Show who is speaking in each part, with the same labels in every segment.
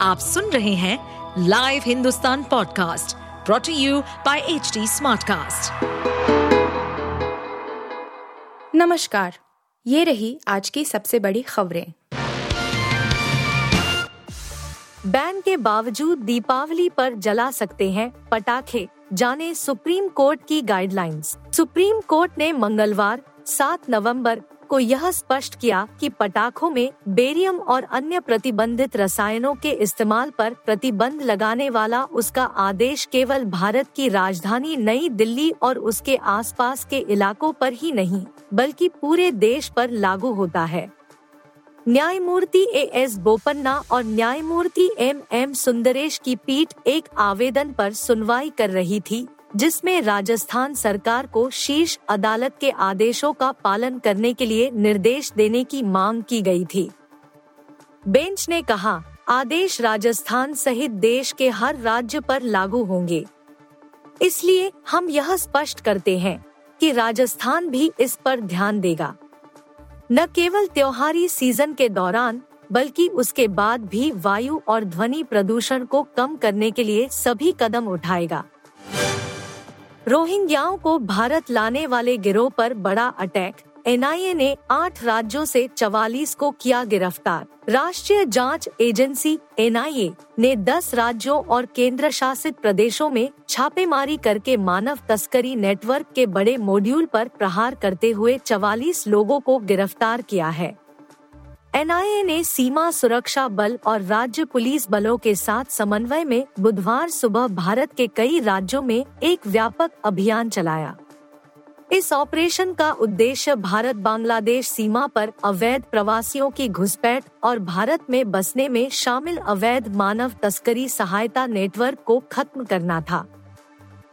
Speaker 1: आप सुन रहे हैं live Hindustan podcast brought to you by H smartcast.
Speaker 2: नमस्कार, ये रही आज की सबसे बड़ी खबरें बैन के बावजूद दीपावली पर जला सकते हैं पटाखे, जाने सुप्रीम कोर्ट की गाइडलाइंस सुप्रीम कोर्ट ने मंगलवार 7 नवंबर को यह स्पष्ट किया कि पटाखों में बेरियम और अन्य प्रतिबंधित रसायनों के इस्तेमाल पर प्रतिबंध लगाने वाला उसका आदेश केवल भारत की राजधानी नई दिल्ली और उसके आसपास के इलाकों पर ही नहीं, बल्कि पूरे देश पर लागू होता है। न्यायमूर्ति ए एस बोपन्ना और न्यायमूर्ति एम एम सुंदरेश की पीठ एक आवेदन पर सुनवाई कर रही थी। जिसमें राजस्थान सरकार को शीर्ष अदालत के आदेशों का पालन करने के लिए निर्देश देने की मांग की गई थी। बेंच ने कहा, आदेश राजस्थान सहित देश के हर राज्य पर लागू होंगे। इसलिए हम यह स्पष्ट करते हैं कि राजस्थान भी इस पर ध्यान देगा। न केवल त्योहारी सीज़न के दौरान, बल्कि उसके बाद भी वायु और ध्वनि प्रदूषण को कम करने के लिए सभी कदम उठाएगा। रोहिंग्याओं को भारत लाने वाले गिरोह पर बड़ा अटैक। एनआईए ने आठ राज्यों से चवालीस को किया गिरफ़्तार। राष्ट्रीय जाँच एजेंसी एनआईए ने 10 राज्यों और केंद्र शासित प्रदेशों में छापेमारी करके मानव तस्करी नेटवर्क के बड़े मॉड्यूल पर प्रहार करते हुए 44 लोगों को गिरफ़्तार किया है। एनआईए ने सीमा सुरक्षा बल और राज्य पुलिस बलों के साथ समन्वय में बुधवार सुबह भारत के कई राज्यों में एक व्यापक अभियान चलाया। इस ऑपरेशन का उद्देश्य भारत बांग्लादेश सीमा पर अवैध प्रवासियों की घुसपैठ और भारत में बसने में शामिल अवैध मानव तस्करी सहायता नेटवर्क को खत्म करना था।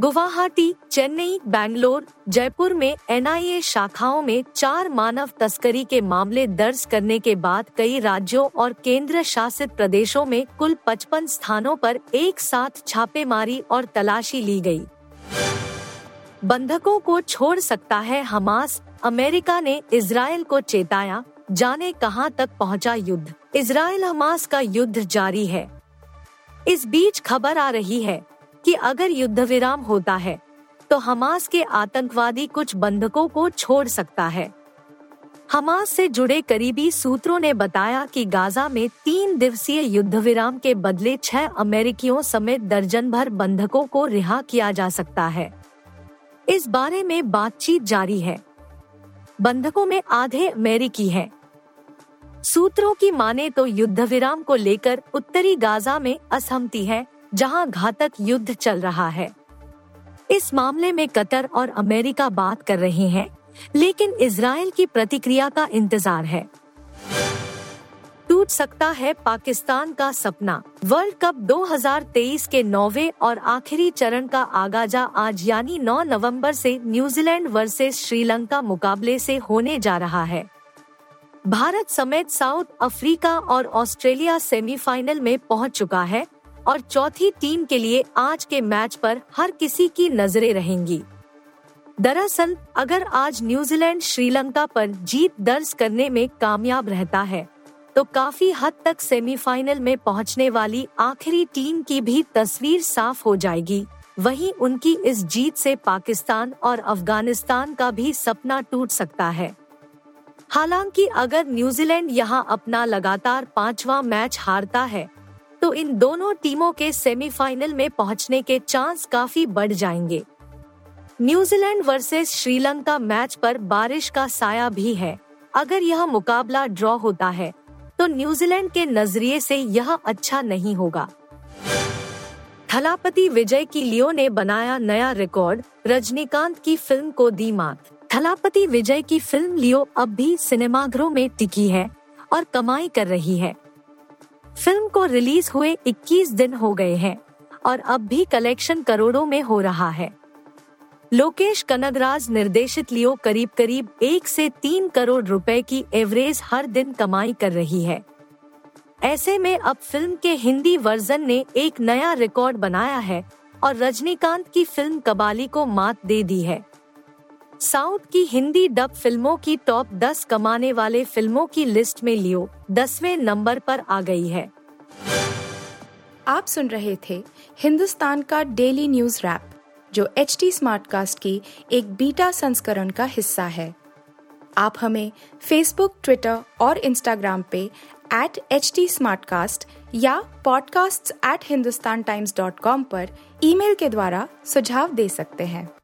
Speaker 2: गुवाहाटी, चेन्नई, बैंगलोर, जयपुर में एनआईए शाखाओं में चार मानव तस्करी के मामले दर्ज करने के बाद कई राज्यों और केंद्र शासित प्रदेशों में कुल 55 स्थानों पर एक साथ छापेमारी और तलाशी ली गई। बंधकों को छोड़ सकता है हमास। अमेरिका ने इसराइल को चेताया, जाने कहाँ तक पहुँचा युद्ध। इसराइल हमास का युद्ध जारी है। इस बीच खबर आ रही है कि अगर युद्ध विराम होता है तो हमास के आतंकवादी कुछ बंधकों को छोड़ सकता है। हमास से जुड़े करीबी सूत्रों ने बताया कि गाजा में तीन दिवसीय युद्ध विराम के बदले छह अमेरिकियों समेत दर्जन भर बंधकों को रिहा किया जा सकता है। इस बारे में बातचीत जारी है। बंधकों में आधे अमेरिकी हैं। सूत्रों की माने तो युद्ध विराम को लेकर उत्तरी गाजा में असहमति है जहाँ घातक युद्ध चल रहा है। इस मामले में कतर और अमेरिका बात कर रहे हैं, लेकिन इसराइल की प्रतिक्रिया का इंतज़ार है। टूट सकता है पाकिस्तान का सपना। वर्ल्ड कप 2023 के नौवे और आखिरी चरण का आगाजा आज यानी 9 नवंबर से न्यूजीलैंड वर्सेस श्रीलंका मुकाबले से होने जा रहा है। भारत समेत साउथ अफ्रीका और ऑस्ट्रेलिया सेमीफाइनल में पहुँच चुका है और चौथी टीम के लिए आज के मैच पर हर किसी की नज़रें रहेंगी। दरअसल, अगर आज न्यूजीलैंड श्रीलंका पर जीत दर्ज करने में कामयाब रहता है तो काफ़ी हद तक सेमीफाइनल में पहुँचने वाली आखिरी टीम की भी तस्वीर साफ़ हो जाएगी। वहीं उनकी इस जीत से पाकिस्तान और अफ़गानिस्तान का भी सपना टूट सकता है। हालाँकि अगर न्यूजीलैंड यहाँ अपना लगातार पांचवा मैच हारता है तो इन दोनों टीमों के सेमीफाइनल में पहुँचने के चांस काफ़ी बढ़ जाएँगे। न्यूजीलैंड वर्सेस श्रीलंका मैच पर बारिश का साया भी है। अगर यह मुकाबला ड्रॉ होता है तो न्यूजीलैंड के नज़रिए से यह अच्छा नहीं होगा। थलापति विजय की लियो ने बनाया नया रिकॉर्ड, रजनीकांत की फ़िल्म को दी मात। थलापति विजय की फ़िल्म लियो अब भी सिनेमाघरों में टिकी है और कमाई कर रही है। फ़िल्म को रिलीज़ हुए 21 दिन हो गए हैं और अब भी कलेक्शन करोड़ों में हो रहा है। लोकेश कनगराज निर्देशित लियो करीब करीब एक से तीन करोड़ रुपए की एवरेज हर दिन कमाई कर रही है। ऐसे में अब फ़िल्म के हिंदी वर्जन ने एक नया रिकॉर्ड बनाया है और रजनीकांत की फ़िल्म कबाली को मात दे दी है। साउथ की हिंदी डब फ़िल्मों की टॉप 10 कमाने वाले फ़िल्मों की लिस्ट में लियो, दसवें नंबर पर आ गई है।
Speaker 3: आप सुन रहे थे हिंदुस्तान का डेली न्यूज़ रैप, जो एच टी स्मार्टकास्ट की एक बीटा संस्करण का हिस्सा है। आप हमें फेसबुक ट्विटर और इंस्टाग्राम पे एट एच टी या podcasts@hindustantimes.com पर ईमेल के द्वारा सुझाव दे सकते हैं।